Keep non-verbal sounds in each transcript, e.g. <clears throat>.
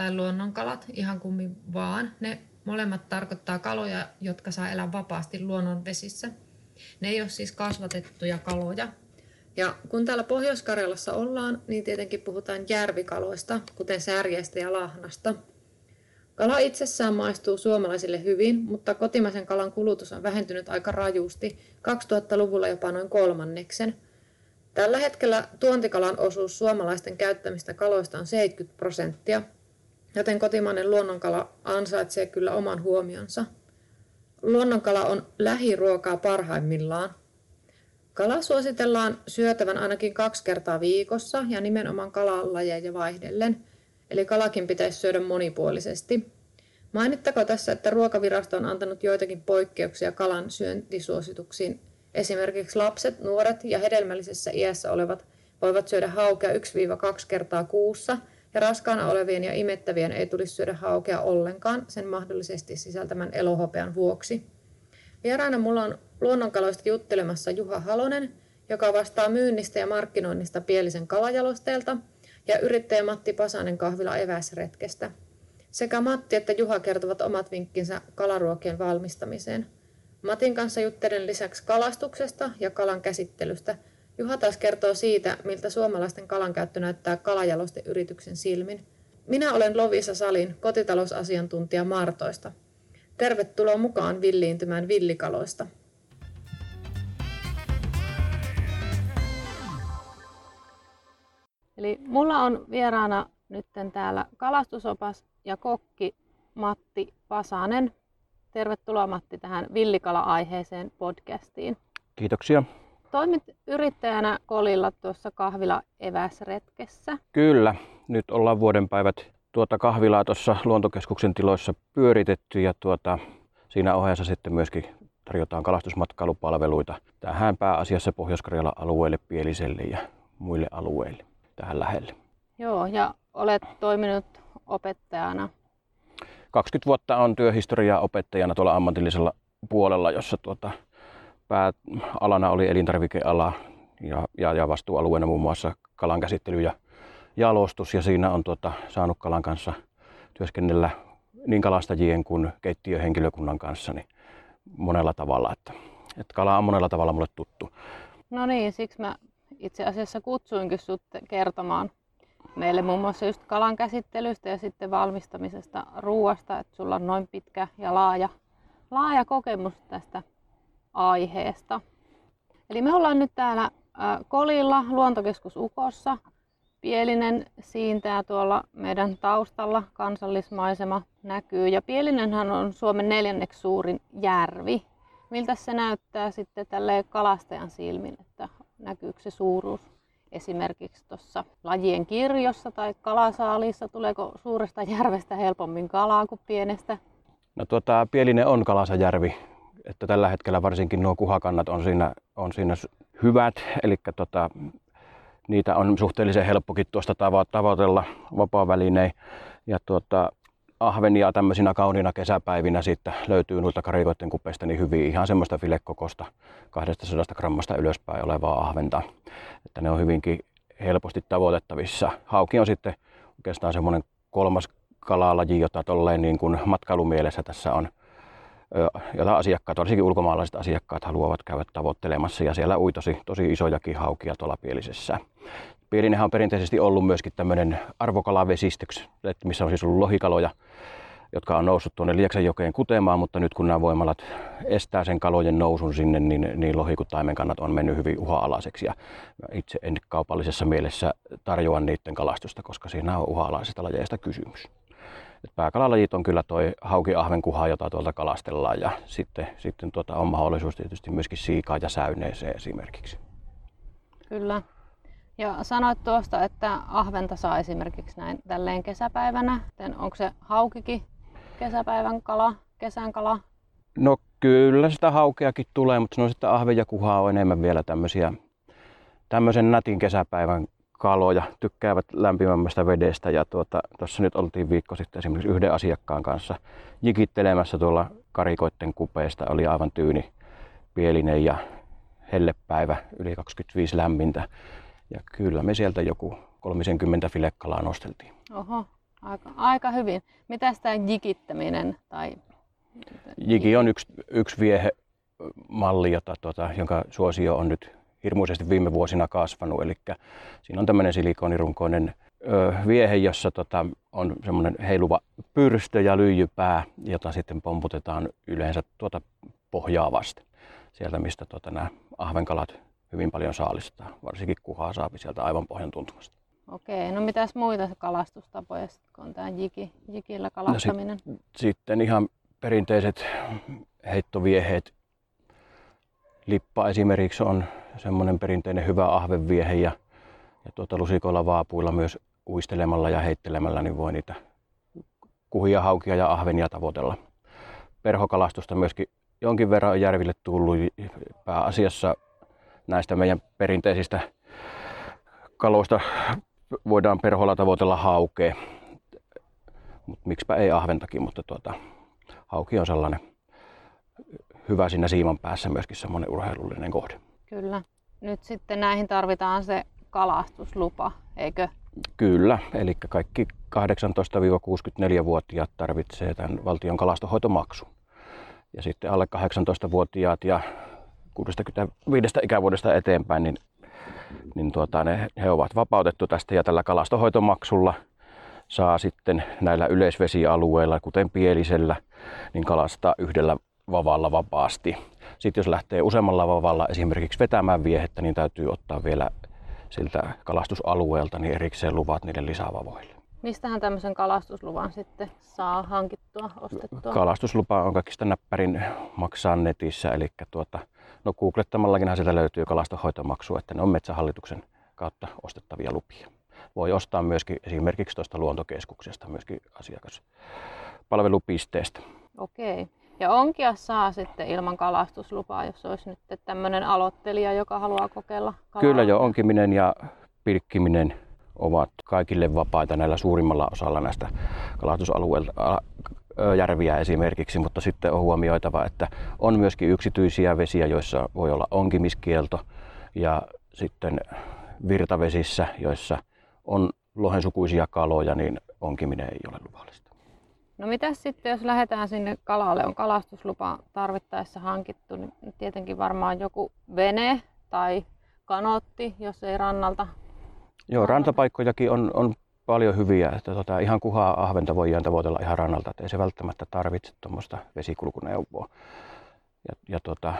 tai luonnonkalat, ihan kummin vaan. Ne molemmat tarkoittaa kaloja, jotka saa elää vapaasti luonnon vesissä. Ne ei ole siis kasvatettuja kaloja. Ja kun täällä Pohjois-Karjalassa ollaan, niin tietenkin puhutaan järvikaloista, kuten särjestä ja lahnasta. Kala itsessään maistuu suomalaisille hyvin, mutta kotimaisen kalan kulutus on vähentynyt aika rajusti, 2000-luvulla jopa noin kolmanneksen – Tällä hetkellä tuontikalan osuus suomalaisten käyttämistä kaloista on 70 prosenttia, joten kotimainen luonnonkala ansaitsee kyllä oman huomionsa. Luonnonkala on lähiruokaa parhaimmillaan. Kala suositellaan syötävän ainakin kaksi kertaa viikossa ja nimenomaan kalalajeja vaihdellen, eli kalakin pitäisi syödä monipuolisesti. Mainittako tässä, että ruokavirasto on antanut joitakin poikkeuksia kalan syöntisuosituksiin Esimerkiksi lapset, nuoret ja hedelmällisessä iässä olevat voivat syödä haukea 1-2 kertaa kuussa ja raskaana olevien ja imettävien ei tulisi syödä haukea ollenkaan sen mahdollisesti sisältämän elohopean vuoksi. Vieraana mulla on luonnonkaloista juttelemassa Juha Halonen, joka vastaa myynnistä ja markkinoinnista Pielisen kalajalosteelta, ja yrittäjä Matti Pasanen kahvila eväsretkestä. Sekä Matti että Juha kertovat omat vinkkinsä kalaruokien valmistamiseen – Matin kanssa juttelen lisäksi kalastuksesta ja kalan käsittelystä. Juha taas kertoo siitä, miltä suomalaisten kalankäyttö näyttää yrityksen silmin. Minä olen Lovisa Salin, kotitalousasiantuntija Martoista. Tervetuloa mukaan villiintymään villikaloista. Eli mulla on vieraana nyt täällä kalastusopas ja kokki Matti Pasanen. Tervetuloa Matti tähän villikala-aiheeseen podcastiin. Kiitoksia. Toimit yrittäjänä Kolilla tuossa kahvila eväsretkessä. Kyllä, nyt ollaan vuodenpäivät tuota kahvilaa tuossa luontokeskuksen tiloissa pyöritetty ja tuota, siinä ohessa sitten myöskin tarjotaan kalastusmatkailupalveluita tähän pääasiassa pohjois alueelle, Pieliselle ja muille alueille tähän lähelle. Joo, ja olet toiminut opettajana 20 vuotta on työhistoriaa opettajana tuolla ammatillisella puolella, jossa tuota, pääalana oli elintarvikeala ja, ja, ja vastuualueena muun muassa kalan käsittely ja jalostus. Ja siinä on tuota, saanut kalan kanssa työskennellä niin kalastajien kuin keittiöhenkilökunnan kanssa niin monella tavalla. Että, että kala on monella tavalla mulle tuttu. No niin, siksi mä itse asiassa kutsuinkin sut kertomaan meille muun muassa just kalan käsittelystä ja sitten valmistamisesta ruuasta, että sulla on noin pitkä ja laaja, laaja kokemus tästä aiheesta. Eli me ollaan nyt täällä Kolilla, luontokeskus Ukossa. Pielinen siintää tuolla meidän taustalla, kansallismaisema näkyy. Ja Pielinenhän on Suomen neljänneksi suurin järvi. Miltä se näyttää sitten tälle kalastajan silmin, että näkyykö se suuruus? esimerkiksi tuossa lajien kirjossa tai kalasaalissa? Tuleeko suuresta järvestä helpommin kalaa kuin pienestä? No tuota, Pielinen on Kalasajärvi, että tällä hetkellä varsinkin nuo kuhakannat on siinä, on siinä hyvät, eli tota, niitä on suhteellisen helppokin tuosta tavoitella vapaa-välinein. Ja tuota, ahvenia tämmöisinä kauniina kesäpäivinä siitä löytyy noilta karikoiden kupeista niin hyvin ihan semmoista filekokosta 200 grammasta ylöspäin olevaa ahventa. Että ne on hyvinkin helposti tavoitettavissa. Hauki on sitten oikeastaan semmoinen kolmas kalalaji, jota tolleen niin kuin matkailumielessä tässä on jota asiakkaat, varsinkin ulkomaalaiset asiakkaat haluavat käydä tavoittelemassa ja siellä ui tosi, tosi isojakin haukia tuolla pielisessä. Pielinenhän on perinteisesti ollut myöskin tämmöinen arvokalavesistöksi, missä on siis ollut lohikaloja, jotka on noussut tuonne Lieksanjokeen kutemaan, mutta nyt kun nämä voimalat estää sen kalojen nousun sinne, niin, niin lohi kuin on mennyt hyvin uha-alaiseksi. Ja itse en kaupallisessa mielessä tarjoa niiden kalastusta, koska siinä on uha-alaisesta lajeista kysymys. Et pääkalalajit on kyllä toi hauki ahvenkuha, jota tuolta kalastellaan ja sitten, sitten tuota, on mahdollisuus tietysti myöskin siikaa ja säyneeseen esimerkiksi. Kyllä. Ja sanoit tuosta, että ahventa saa esimerkiksi näin tälleen kesäpäivänä. Onko se haukikin kesäpäivän kala, kesän kala? No kyllä sitä haukeakin tulee, mutta sanoisin, että ahve ja kuha on enemmän vielä tämmöisiä, tämmöisen nätin kesäpäivän kaloja, tykkäävät lämpimämmästä vedestä. Ja tuota, tuossa nyt oltiin viikko sitten esimerkiksi yhden asiakkaan kanssa jikittelemässä tuolla karikoitten kupeesta. Oli aivan tyyni pielinen ja hellepäivä, yli 25 lämmintä. Ja kyllä me sieltä joku 30 filekalaa nosteltiin. Oho, aika, aika hyvin. Mitä tämä jikittäminen tai Jiki on yksi, yksi viehemalli, jota, tuota, jonka suosio on nyt hirmuisesti viime vuosina kasvanut. Eli siinä on tämmöinen silikonirunkoinen ö, viehe, jossa tota, on semmoinen heiluva pyrstö ja lyijypää, jota sitten pomputetaan yleensä tuota pohjaa vasten. Sieltä, mistä tuota, nämä ahvenkalat hyvin paljon saalistaa, varsinkin kuhaa saapi sieltä aivan pohjan tuntumasta. Okei, no mitäs muita kalastustapoja kun on tämä jiki, jikillä kalastaminen? No sit, sitten ihan perinteiset heittovieheet. Lippa esimerkiksi on semmoinen perinteinen hyvä ahveviehe ja, ja tuota lusikoilla vaapuilla myös uistelemalla ja heittelemällä niin voi niitä kuhia, haukia ja ahvenia tavoitella. Perhokalastusta myöskin jonkin verran järville tullut pääasiassa näistä meidän perinteisistä kaloista voidaan perholla tavoitella haukea. Mut miksipä ei ahventakin, mutta tuota, hauki on sellainen hyvä siinä siiman päässä myöskin semmoinen urheilullinen kohde. Kyllä. Nyt sitten näihin tarvitaan se kalastuslupa, eikö? Kyllä, eli kaikki 18-64-vuotiaat tarvitsee tämän valtion kalastohoitomaksun. Ja sitten alle 18-vuotiaat ja 65 ikävuodesta eteenpäin, niin, niin tuota, ne, he ovat vapautettu tästä ja tällä kalastohoitomaksulla saa sitten näillä yleisvesialueilla, kuten Pielisellä, niin kalastaa yhdellä vavalla vapaasti. Sitten jos lähtee useammalla vavalla esimerkiksi vetämään viehettä, niin täytyy ottaa vielä siltä kalastusalueelta niin erikseen luvat niiden lisävavoille. Mistähän tämmöisen kalastusluvan sitten saa hankittua, ostettua? Kalastuslupa on kaikista näppärin maksaa netissä, eli tuota, no googlettamallakinhan sieltä löytyy kalastohoitomaksu, että ne on Metsähallituksen kautta ostettavia lupia. Voi ostaa myöskin esimerkiksi tuosta luontokeskuksesta, myöskin asiakaspalvelupisteestä. Okei. Ja onkia saa sitten ilman kalastuslupaa, jos olisi nyt tämmöinen aloittelija, joka haluaa kokeilla kalaa. Kyllä jo onkiminen ja pilkkiminen ovat kaikille vapaita näillä suurimmalla osalla näistä kalastusalueilta järviä esimerkiksi, mutta sitten on huomioitava, että on myöskin yksityisiä vesiä, joissa voi olla onkimiskielto ja sitten virtavesissä, joissa on lohensukuisia kaloja, niin onkiminen ei ole luvallista. No mitä sitten, jos lähdetään sinne kalalle, on kalastuslupa tarvittaessa hankittu, niin tietenkin varmaan joku vene tai kanotti, jos ei rannalta. Joo, rantapaikkojakin on, on paljon hyviä, että tota, ihan kuhaa ahventa voidaan tavoitella ihan rannalta, että ei se välttämättä tarvitse tuommoista vesikulkuneuvoa. Ja, ja tota,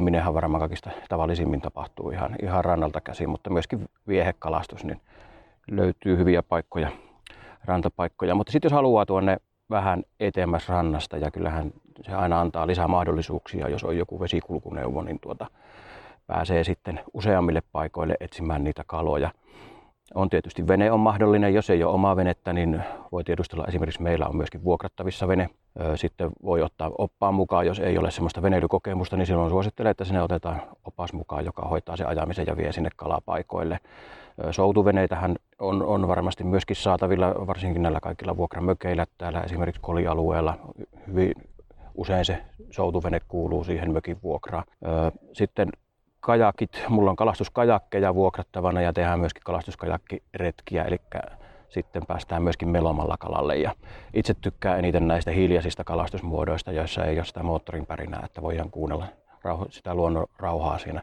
minähän varmaan kaikista tavallisimmin tapahtuu ihan, ihan rannalta käsin, mutta myöskin viehekalastus, niin löytyy hyviä paikkoja, rantapaikkoja. Mutta sitten jos haluaa tuonne vähän etemmäs rannasta ja kyllähän se aina antaa lisää mahdollisuuksia, jos on joku vesikulkuneuvo, niin tuota, pääsee sitten useammille paikoille etsimään niitä kaloja. On tietysti vene on mahdollinen, jos ei ole omaa venettä, niin voi tiedustella esimerkiksi meillä on myöskin vuokrattavissa vene. Sitten voi ottaa oppaan mukaan, jos ei ole sellaista veneilykokemusta, niin silloin suosittelen, että sinne otetaan opas mukaan, joka hoitaa sen ajamisen ja vie sinne kalapaikoille. Soutuveineitähän on, on varmasti myöskin saatavilla, varsinkin näillä kaikilla vuokramökeillä. Täällä esimerkiksi kolialueella hyvin usein se soutuvene kuuluu siihen mökin vuokraan. Sitten kajakit, mulla on kalastuskajakkeja vuokrattavana ja tehdään myöskin kalastuskajakkiretkiä, eli sitten päästään myöskin melomalla kalalle. Ja itse tykkään eniten näistä hiljaisista kalastusmuodoista, joissa ei ole sitä moottorin pärinää, että voidaan kuunnella sitä luonnon rauhaa siinä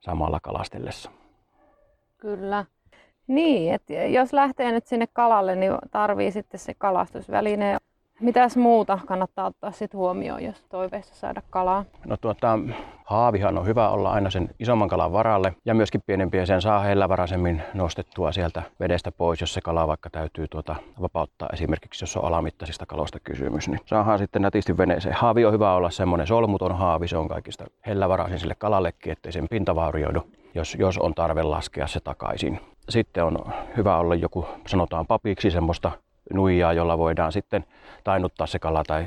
samalla kalastellessa. Kyllä. Niin, että jos lähtee nyt sinne kalalle, niin tarvii sitten se kalastusväline. Mitäs muuta kannattaa ottaa sit huomioon, jos toiveessa saada kalaa? No tuota, haavihan on hyvä olla aina sen isomman kalan varalle ja myöskin pienempiä sen saa hellävaraisemmin nostettua sieltä vedestä pois, jos se kala vaikka täytyy tuota vapauttaa esimerkiksi, jos on alamittaisista kaloista kysymys, niin saadaan sitten nätisti veneeseen. Haavi on hyvä olla semmoinen solmuton haavi, se on kaikista hellävaraisin sille kalallekin, ettei sen pinta vaurioidu. jos, jos on tarve laskea se takaisin. Sitten on hyvä olla joku, sanotaan papiksi, semmoista nuijaa, jolla voidaan sitten tainuttaa se kala tai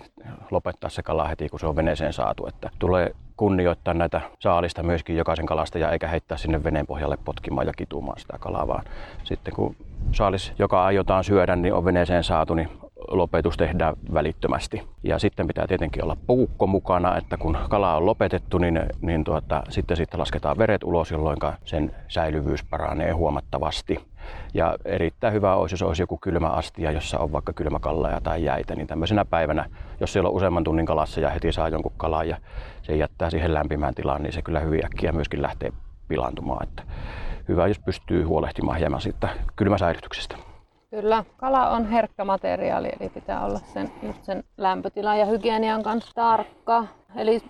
lopettaa se kala heti, kun se on veneeseen saatu. Että tulee kunnioittaa näitä saalista myöskin jokaisen ja eikä heittää sinne veneen pohjalle potkimaan ja kitumaan sitä kalaa, vaan sitten kun saalis, joka aiotaan syödä, niin on veneeseen saatu, niin lopetus tehdään välittömästi. Ja sitten pitää tietenkin olla puukko mukana, että kun kala on lopetettu, niin, niin tuota, sitten siitä lasketaan veret ulos, jolloin sen säilyvyys paranee huomattavasti. Ja erittäin hyvä olisi, jos olisi joku kylmä astia, jossa on vaikka kylmäkalleja tai jäitä, niin tämmöisenä päivänä, jos siellä on useamman tunnin kalassa ja heti saa jonkun kalan ja se jättää siihen lämpimään tilaan, niin se kyllä hyvin äkkiä myöskin lähtee pilaantumaan. Että hyvä, jos pystyy huolehtimaan hieman siitä kylmäsäilytyksestä. Kyllä, kala on herkkä materiaali, eli pitää olla sen, just sen lämpötilan ja hygienian kanssa tarkka. Eli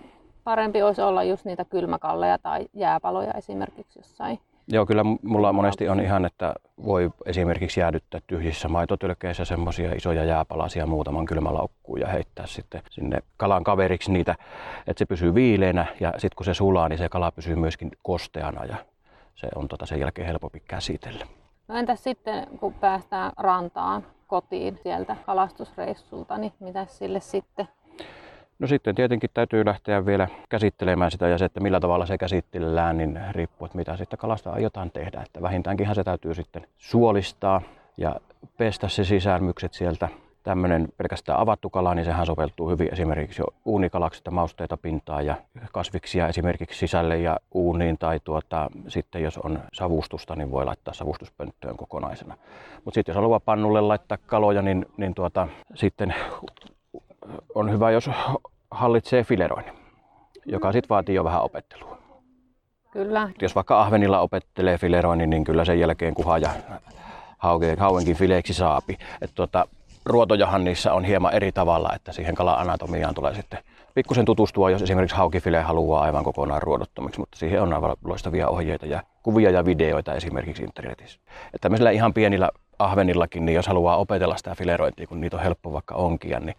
parempi olisi olla just niitä kylmäkalleja tai jääpaloja esimerkiksi jossain. Joo, kyllä mulla monesti on ihan, että voi esimerkiksi jäädyttää tyhjissä maitotylkeissä semmoisia isoja jääpalasia muutaman kylmälaukkuun ja heittää sitten sinne kalan kaveriksi niitä, että se pysyy viileänä ja sitten kun se sulaa, niin se kala pysyy myöskin kosteana ja se on tota sen jälkeen helpompi käsitellä. No entäs sitten, kun päästään rantaan kotiin sieltä kalastusreissulta, niin mitä sille sitten? No sitten tietenkin täytyy lähteä vielä käsittelemään sitä ja se, että millä tavalla se käsitellään, niin riippuu, että mitä sitten kalasta aiotaan tehdä. Että vähintäänkin se täytyy sitten suolistaa ja pestä se sisälmykset sieltä tämmöinen pelkästään avattu kala, niin sehän soveltuu hyvin esimerkiksi uunikalaksi, että mausteita pintaa ja kasviksia esimerkiksi sisälle ja uuniin. Tai tuota, sitten jos on savustusta, niin voi laittaa savustuspönttöön kokonaisena. Mutta sitten jos haluaa pannulle laittaa kaloja, niin, niin tuota, sitten on hyvä, jos hallitsee fileroinnin, joka sitten vaatii jo vähän opettelua. Kyllä. Jos vaikka ahvenilla opettelee fileroinnin, niin kyllä sen jälkeen kuha ja hauenkin fileeksi saapi. Et tuota, ruotojahan niissä on hieman eri tavalla, että siihen kala-anatomiaan tulee sitten pikkusen tutustua, jos esimerkiksi haukifile haluaa aivan kokonaan ruodottomiksi, mutta siihen on aivan loistavia ohjeita ja kuvia ja videoita esimerkiksi internetissä. Että tämmöisillä ihan pienillä ahvenillakin, niin jos haluaa opetella sitä filerointia, kun niitä on helppo vaikka onkia, niin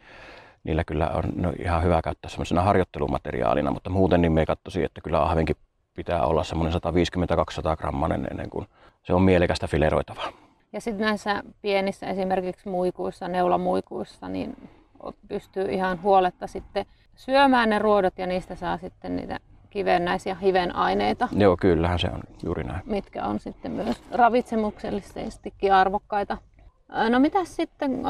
niillä kyllä on no, ihan hyvä käyttää semmoisena harjoittelumateriaalina, mutta muuten niin me katsoisin, että kyllä ahvenkin pitää olla semmoinen 150-200 grammanen ennen kuin se on mielekästä fileroitavaa. Ja sitten näissä pienissä esimerkiksi muikuissa, neulamuikuissa, niin pystyy ihan huoletta sitten syömään ne ruodot ja niistä saa sitten niitä kivennäisiä hivenaineita. Joo, kyllähän se on juuri näin. Mitkä on sitten myös ravitsemuksellisestikin arvokkaita. No mitä sitten,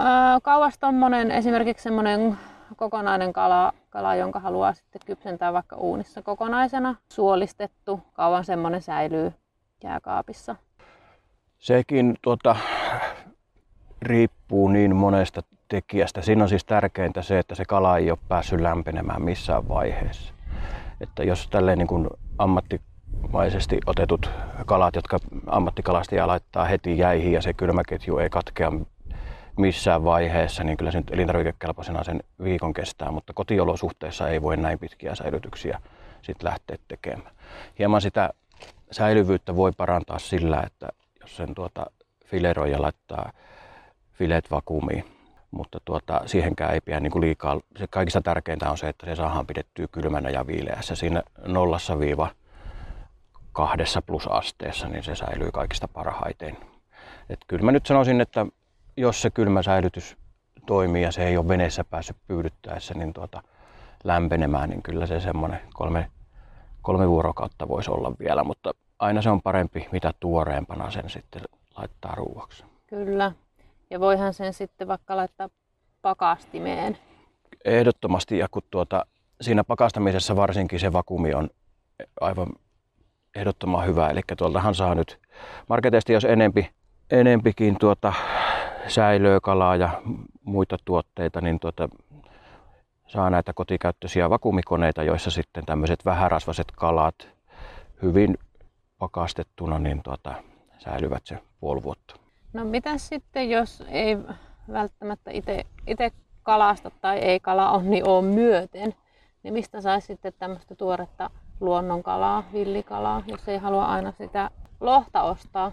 kauas tuommoinen esimerkiksi semmoinen kokonainen kala, kala, jonka haluaa sitten kypsentää vaikka uunissa kokonaisena, suolistettu, kauan semmoinen säilyy jääkaapissa? Sekin tuota, riippuu niin monesta tekijästä. Siinä on siis tärkeintä se, että se kala ei ole päässyt lämpenemään missään vaiheessa. Että jos tälleen niin kuin ammattimaisesti otetut kalat, jotka ammattikalastaja laittaa heti jäihin ja se kylmäketju ei katkea missään vaiheessa, niin kyllä se nyt elintarvikekelpoisena sen viikon kestää, mutta kotiolosuhteissa ei voi näin pitkiä säilytyksiä sitten lähteä tekemään. Hieman sitä säilyvyyttä voi parantaa sillä, että jos sen tuota fileroi ja laittaa filet vakuumiin. Mutta tuota, siihenkään ei pidä niin kuin liikaa. Se kaikista tärkeintä on se, että se saadaan pidettyä kylmänä ja viileässä. Siinä nollassa viiva kahdessa plus asteessa, niin se säilyy kaikista parhaiten. Et kyllä mä nyt sanoisin, että jos se kylmä säilytys toimii ja se ei ole veneessä päässyt pyydyttäessä niin tuota, lämpenemään, niin kyllä se semmoinen kolme, kolme vuorokautta voisi olla vielä, mutta aina se on parempi, mitä tuoreempana sen sitten laittaa ruuaksi. Kyllä. Ja voihan sen sitten vaikka laittaa pakastimeen. Ehdottomasti, ja kun tuota, siinä pakastamisessa varsinkin se vakumi on aivan ehdottoman hyvä. Eli tuoltahan saa nyt marketeista, jos enempi, enempikin tuota, säilöä, kalaa ja muita tuotteita, niin tuota, saa näitä kotikäyttöisiä vakuumikoneita, joissa sitten tämmöiset vähärasvaset kalat hyvin pakastettuna niin tuota, säilyvät se puoli vuotta. No mitä sitten, jos ei välttämättä itse kalasta tai ei kala on, niin on myöten, niin mistä saisi sitten tämmöistä tuoretta luonnonkalaa, villikalaa, jos ei halua aina sitä lohta ostaa?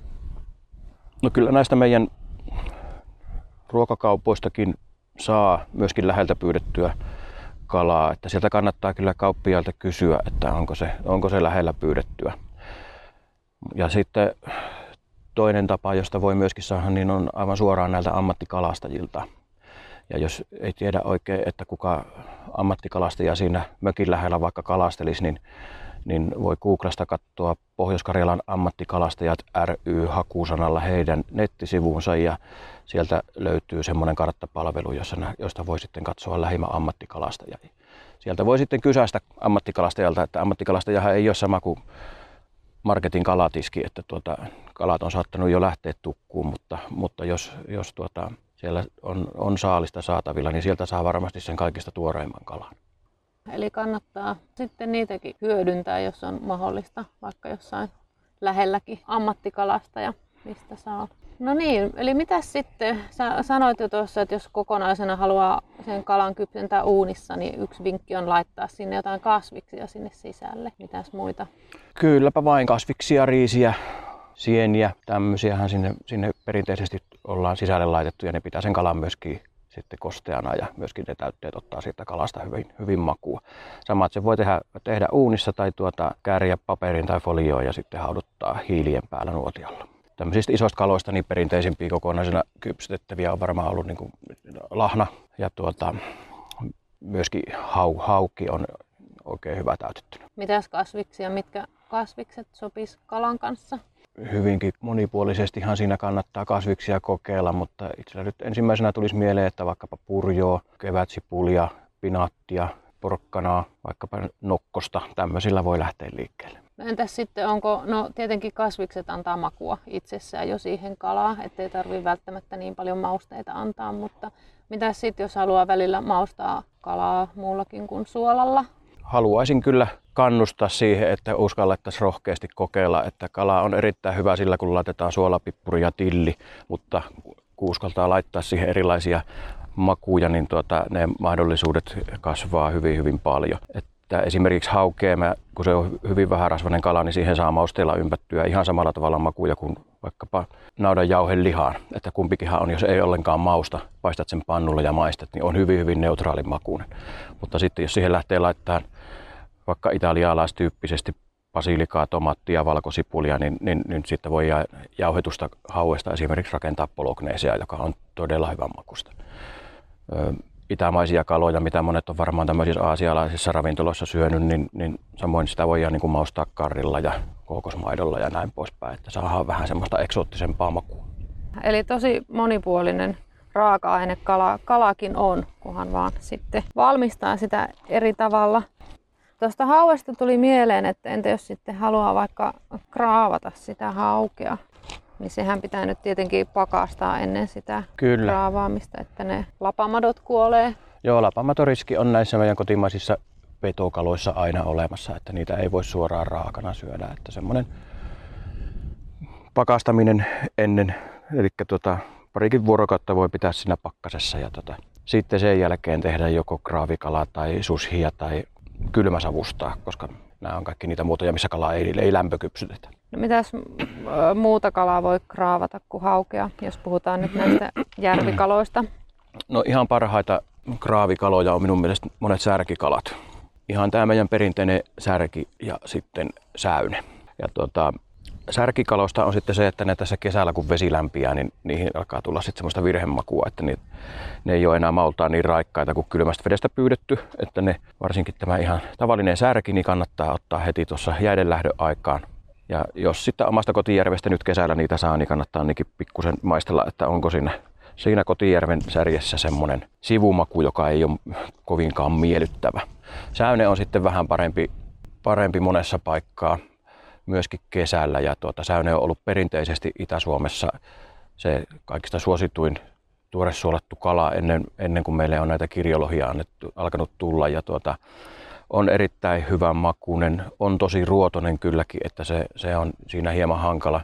No kyllä näistä meidän ruokakaupoistakin saa myöskin läheltä pyydettyä kalaa, että sieltä kannattaa kyllä kauppiailta kysyä, että onko se, onko se lähellä pyydettyä Ja sitten toinen tapa, josta voi myöskin saada, niin on aivan suoraan näiltä ammattikalastajilta. Ja jos ei tiedä oikein, että kuka ammattikalastaja siinä mökin lähellä vaikka kalastelisi, niin, niin voi Googlasta katsoa Pohjois-Karjalan ammattikalastajat ry hakusanalla heidän nettisivunsa ja sieltä löytyy semmoinen karttapalvelu, jossa, josta voi sitten katsoa lähimmä ammattikalastaja. Sieltä voi sitten kysäistä ammattikalastajalta, että ammattikalastajahan ei ole sama kuin marketin kalatiski, että tuota, kalat on saattanut jo lähteä tukkuun, mutta, mutta jos, jos tuota, siellä on, on saalista saatavilla, niin sieltä saa varmasti sen kaikista tuoreimman kalan. Eli kannattaa sitten niitäkin hyödyntää, jos on mahdollista, vaikka jossain lähelläkin ammattikalasta ja mistä saa. No niin, eli mitä sitten? Sä sanoit jo tuossa, että jos kokonaisena haluaa sen kalan kypsentää uunissa, niin yksi vinkki on laittaa sinne jotain kasviksia sinne sisälle. Mitäs muita? Kylläpä vain kasviksia, riisiä, sieniä, tämmöisiähän sinne, sinne perinteisesti ollaan sisälle laitettu ja ne pitää sen kalan myöskin sitten kosteana ja myöskin ne täytteet ottaa siitä kalasta hyvin, hyvin makua. Sama, että se voi tehdä, tehdä uunissa tai tuota, kääriä paperin tai folioon ja sitten hauduttaa hiilien päällä nuotiolla. Tämmöisistä isoista kaloista niin perinteisimpiä kokonaisena kypsytettäviä on varmaan ollut niin kuin lahna ja tuota, myöskin hau, haukki on oikein hyvä täytettynä. Mitäs kasviksia, mitkä kasvikset sopis kalan kanssa? hyvinkin monipuolisestihan siinä kannattaa kasviksia kokeilla, mutta itsellä nyt ensimmäisenä tulisi mieleen, että vaikkapa purjoa, kevätsipulia, pinaattia, porkkanaa, vaikkapa nokkosta, tämmöisillä voi lähteä liikkeelle. Entäs sitten onko, no tietenkin kasvikset antaa makua itsessään jo siihen kalaa, ettei tarvitse välttämättä niin paljon mausteita antaa, mutta mitä sitten jos haluaa välillä maustaa kalaa muullakin kuin suolalla? Haluaisin kyllä kannustaa siihen, että uskallettaisiin rohkeasti kokeilla, että kala on erittäin hyvä sillä, kun laitetaan suolapippuri ja tilli, mutta kun uskaltaa laittaa siihen erilaisia makuja, niin tuota, ne mahdollisuudet kasvaa hyvin, hyvin paljon. Että esimerkiksi haukeema, kun se on hyvin vähärasvainen kala, niin siihen saa mausteilla ympättyä ihan samalla tavalla makuja kuin vaikkapa naudan jauhen lihaan. Että kumpikinhan on, jos ei ollenkaan mausta, paistat sen pannulla ja maistat, niin on hyvin, hyvin neutraalin makuinen. Mutta sitten jos siihen lähtee laittamaan vaikka italialaistyyppisesti basilikaa, tomaattia, valkosipulia, niin, niin, niin sitten voi jauhetusta hauesta esimerkiksi rakentaa polokneesia, joka on todella hyvän makusta. Itämaisia kaloja, mitä monet on varmaan tämmöisissä aasialaisissa ravintoloissa syönyt, niin, niin samoin sitä voidaan niin kuin maustaa karrilla ja kookosmaidolla ja näin poispäin, että saadaan vähän semmoista eksoottisempaa makua. Eli tosi monipuolinen raaka-aine kala, kalakin on, kunhan vaan sitten valmistaa sitä eri tavalla. Tuosta hauesta tuli mieleen, että entä jos sitten haluaa vaikka kraavata sitä haukea, niin sehän pitää nyt tietenkin pakastaa ennen sitä Kyllä. kraavaamista, että ne lapamadot kuolee. Joo, lapamatoriski on näissä meidän kotimaisissa petokaloissa aina olemassa, että niitä ei voi suoraan raakana syödä. Että semmoinen pakastaminen ennen, eli tuota, parikin vuorokautta voi pitää siinä pakkasessa ja tota, sitten sen jälkeen tehdä joko kraavikala tai sushia tai kylmäsavustaa, koska nämä on kaikki niitä muotoja, missä kalaa ei, ei lämpökypsytetä. No mitäs muuta kalaa voi kraavata kuin haukea, jos puhutaan nyt näistä <clears throat> järvikaloista? No ihan parhaita kraavikaloja on minun mielestä monet särkikalat. Ihan tämä meidän perinteinen särki ja sitten säyne. Ja tuota, särkikaloista on sitten se, että ne tässä kesällä kun vesi lämpiää, niin niihin alkaa tulla sitten semmoista virhemakua, että ne, ne ei ole enää maultaan niin raikkaita kuin kylmästä vedestä pyydetty, että ne varsinkin tämä ihan tavallinen särki, niin kannattaa ottaa heti tuossa jäidenlähdön aikaan. Ja jos sitten omasta kotijärvestä nyt kesällä niitä saa, niin kannattaa ainakin pikkusen maistella, että onko siinä, siinä kotijärven särjessä semmoinen sivumaku, joka ei ole kovinkaan miellyttävä. Säyne on sitten vähän parempi, parempi monessa paikkaa myöskin kesällä. Ja tuota, säyne on ollut perinteisesti Itä-Suomessa se kaikista suosituin tuore suolattu kala ennen, ennen kuin meille on näitä kirjolohia annettu, alkanut tulla. Ja tuota, on erittäin hyvän makuinen, on tosi ruotonen kylläkin, että se, se on siinä hieman hankala.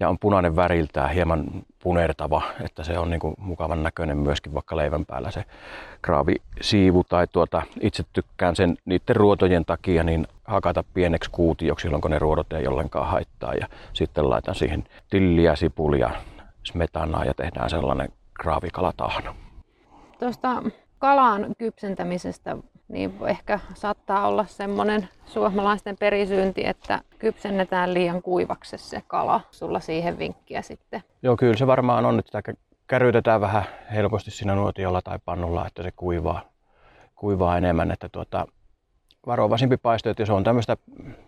Ja on punainen väriltään, hieman punertava, että se on niin kuin mukavan näköinen myöskin vaikka leivän päällä se kraavisiivu tai tuota, itse tykkään sen niiden ruotojen takia niin hakata pieneksi kuutioksi silloin kun ne ruodot ei ollenkaan haittaa ja sitten laitan siihen tilliä, sipulia, smetanaa ja tehdään sellainen kraavikalatahna. Tuosta kalan kypsentämisestä niin ehkä saattaa olla semmoinen suomalaisten perisyynti, että kypsennetään liian kuivaksi se kala. Sulla siihen vinkkiä sitten. Joo, kyllä se varmaan on, että sitä käryytetään vähän helposti siinä nuotiolla tai pannulla, että se kuivaa, kuivaa enemmän. Että tuota, varovaisempi paisto, että jos on tämmöistä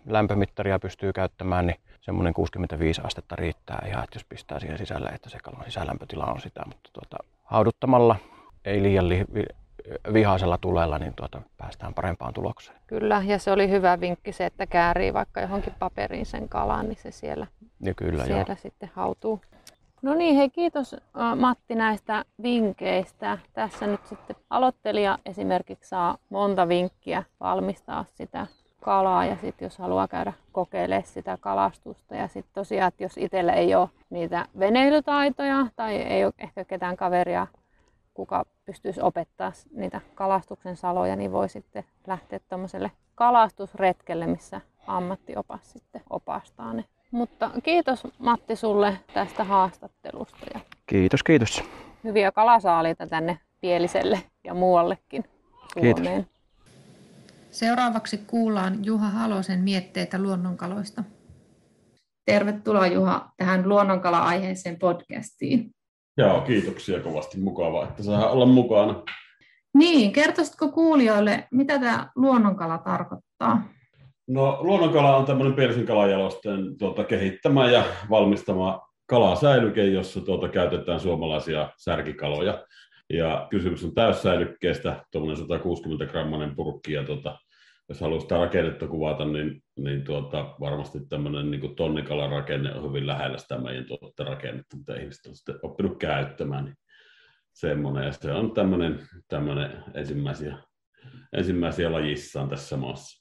lämpömittaria pystyy käyttämään, niin semmoinen 65 astetta riittää ihan, että jos pistää siihen sisälle, että se kalan sisälämpötila on sitä, mutta tuota, hauduttamalla ei liian li- vihaisella tulella, niin tuota, päästään parempaan tulokseen. Kyllä, ja se oli hyvä vinkki se, että käärii vaikka johonkin paperiin sen kalan, niin se siellä, ja kyllä, siellä joo. sitten hautuu. No niin, hei kiitos Matti näistä vinkkeistä. Tässä nyt sitten aloittelija esimerkiksi saa monta vinkkiä valmistaa sitä kalaa ja sitten jos haluaa käydä kokeilemaan sitä kalastusta ja sitten tosiaan, että jos itsellä ei ole niitä veneilytaitoja tai ei ole ehkä ketään kaveria, kuka pystyisi opettaa niitä kalastuksen saloja, niin voi sitten lähteä tuommoiselle kalastusretkelle, missä ammattiopas sitten opastaa ne. Mutta kiitos Matti sulle tästä haastattelusta. Ja kiitos, kiitos. Hyviä kalasaaliita tänne Pieliselle ja muuallekin Suomeen. Kiitos. Seuraavaksi kuullaan Juha Halosen mietteitä luonnonkaloista. Tervetuloa Juha tähän luonnonkala-aiheeseen podcastiin. Joo, kiitoksia kovasti. Mukavaa, että saa olla mukana. Niin, kertoisitko kuulijoille, mitä tämä luonnonkala tarkoittaa? No, luonnonkala on tämmöinen pienisen kalajalosten tuota, kehittämä ja valmistama kalasäilyke, jossa tuota, käytetään suomalaisia särkikaloja. Ja kysymys on täyssäilykkeestä, tuommoinen 160 grammanen purkki, ja tuota, jos haluaa sitä rakennetta kuvata, niin, niin tuota, varmasti tämmöinen niin tonnikalan rakenne on hyvin lähellä sitä meidän tuotteen rakennetta, mitä ihmiset on sitten oppinut käyttämään. Niin semmoinen, ja se on tämmöinen, tämmöinen ensimmäisiä, ensimmäisiä lajissaan tässä maassa.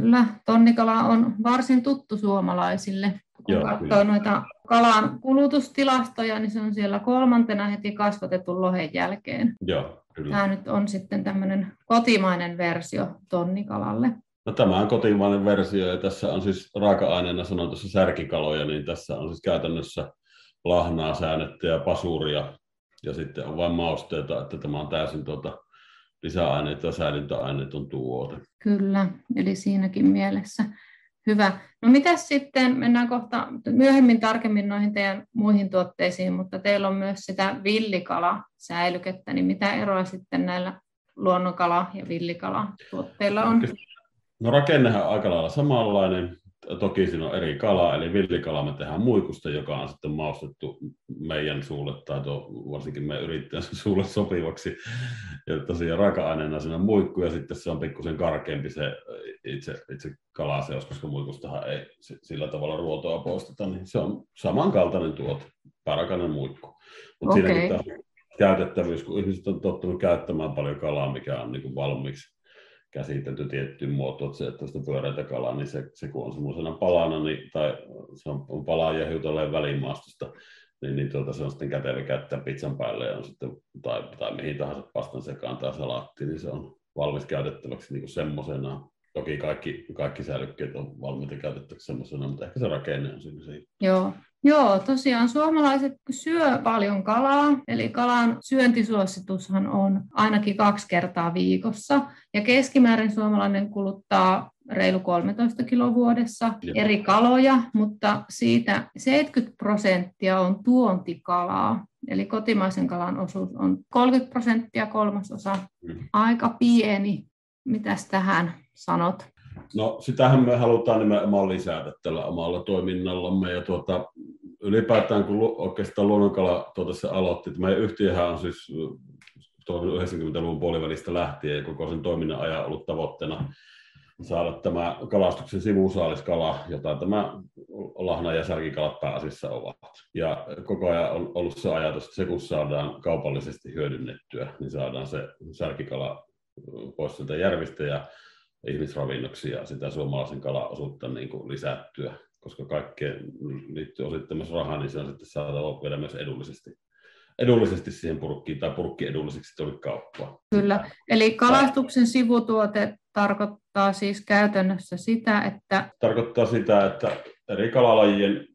Kyllä, tonnikala on varsin tuttu suomalaisille. Kun Joo, katsoo kyllä. noita kalan kulutustilastoja, niin se on siellä kolmantena heti kasvatetun lohen jälkeen. Joo, kyllä. Tämä nyt on sitten tämmöinen kotimainen versio tonnikalalle. No, tämä on kotimainen versio ja tässä on siis raaka-aineena sanon tuossa särkikaloja, niin tässä on siis käytännössä lahnaa, säännettä ja pasuria ja sitten on vain mausteita, että tämä on täysin tuota lisäaineet ja säilintäaineeton tuote. Kyllä, eli siinäkin mielessä hyvä. No mitä sitten, mennään kohta myöhemmin tarkemmin noihin teidän muihin tuotteisiin, mutta teillä on myös sitä villikala-säilykettä, niin mitä eroa sitten näillä luonnonkala- ja villikala-tuotteilla on? No rakennehan on aika lailla samanlainen, toki siinä on eri kala, eli villikala me tehdään muikusta, joka on sitten maustettu meidän suulle tai tuo, varsinkin meidän yrittäjän <laughs> suulle sopivaksi. Ja tosiaan raaka-aineena siinä on muikku ja sitten se on pikkusen karkeampi se itse, itse kalaseos, koska muikustahan ei sillä tavalla ruotoa poisteta, niin se on samankaltainen tuote, parakainen muikku. Mutta okay. siinäkin tämä käytettävyys, kun ihmiset on tottunut käyttämään paljon kalaa, mikä on niin kuin valmiiksi käsitelty tiettyyn muotoon, että se, että sitä pyöreitä kalaa, niin se, se kun on semmoisena palana, niin, tai se on, on palaa ja hiutalleen välimaastosta, niin, niin tuota, se on sitten kätevä käyttää pizzan päälle ja on sitten, tai, tai mihin tahansa pastan sekaan tai salaattiin, niin se on valmis käytettäväksi niin semmoisena. Toki kaikki, kaikki säilykkeet on valmiita käytettäväksi semmoisena, mutta ehkä se rakenne on siinä. Joo, Joo, tosiaan suomalaiset syö paljon kalaa, eli kalan syöntisuositushan on ainakin kaksi kertaa viikossa. Ja keskimäärin suomalainen kuluttaa reilu 13 kiloa vuodessa Jep. eri kaloja, mutta siitä 70 prosenttia on tuontikalaa. Eli kotimaisen kalan osuus on 30 prosenttia, kolmasosa. Mm. Aika pieni. Mitäs tähän sanot? No sitähän me halutaan nimenomaan lisätä tällä omalla toiminnallamme ja tuota, ylipäätään kun oikeastaan luonnonkala tuota aloitti, että meidän yhtiöhän on siis toiminut 90-luvun puolivälistä lähtien ja koko sen toiminnan ajan ollut tavoitteena saada tämä kalastuksen sivusaaliskala, jota tämä lahna- ja särkikalat pääasiassa ovat. Ja koko ajan on ollut se ajatus, että se kun saadaan kaupallisesti hyödynnettyä, niin saadaan se särkikala pois sieltä järvistä ja ihmisravinnoksi ja sitä suomalaisen kalaosuutta niin kuin lisättyä, koska kaikkeen liittyy osittain myös rahaa, niin se on sitten saatava vielä myös edullisesti edullisesti siihen purkkiin tai purkki edulliseksi tuli kauppaa. Kyllä, eli kalastuksen sivutuote tarkoittaa siis käytännössä sitä, että... Tarkoittaa sitä, että eri kalalajien,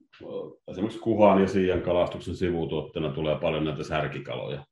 esimerkiksi kuhan ja siian kalastuksen sivutuotteena tulee paljon näitä särkikaloja.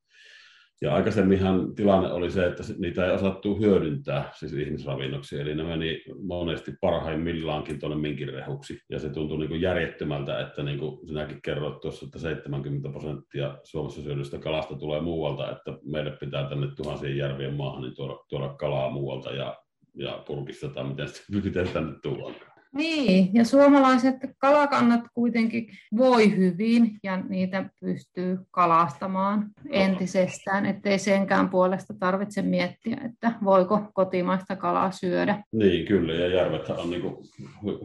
Ja aikaisemminhan tilanne oli se, että niitä ei osattu hyödyntää siis ihmisravinnoksi, eli ne meni monesti parhaimmillaankin tuonne minkin rehuksi. Ja se tuntui niin kuin järjettömältä, että niin kuin sinäkin kerroit tuossa, että 70 prosenttia Suomessa syödystä kalasta tulee muualta, että meille pitää tänne tuhansien järvien maahan niin tuoda, tuoda kalaa muualta ja, ja purkissa tai miten, <laughs> miten tänne tullaankaan. Niin, ja suomalaiset kalakannat kuitenkin voi hyvin ja niitä pystyy kalastamaan entisestään, ettei senkään puolesta tarvitse miettiä, että voiko kotimaista kalaa syödä. Niin, kyllä, ja järvet on niin kuin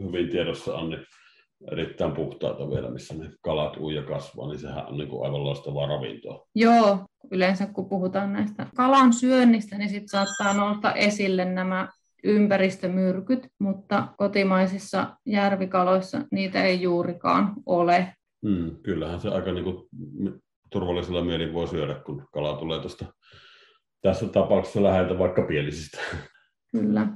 hyvin tiedossa on niin erittäin puhtaita vielä, missä ne kalat uija kasvaa, niin sehän on niin kuin aivan loistavaa ravintoa. Joo, yleensä kun puhutaan näistä kalan syönnistä, niin sitten saattaa nousta esille nämä ympäristömyrkyt, mutta kotimaisissa järvikaloissa niitä ei juurikaan ole. Hmm, kyllähän se aika niin kuin, turvallisella mielin voi syödä, kun kala tulee tuosta tässä tapauksessa läheltä vaikka pielisistä. Kyllä.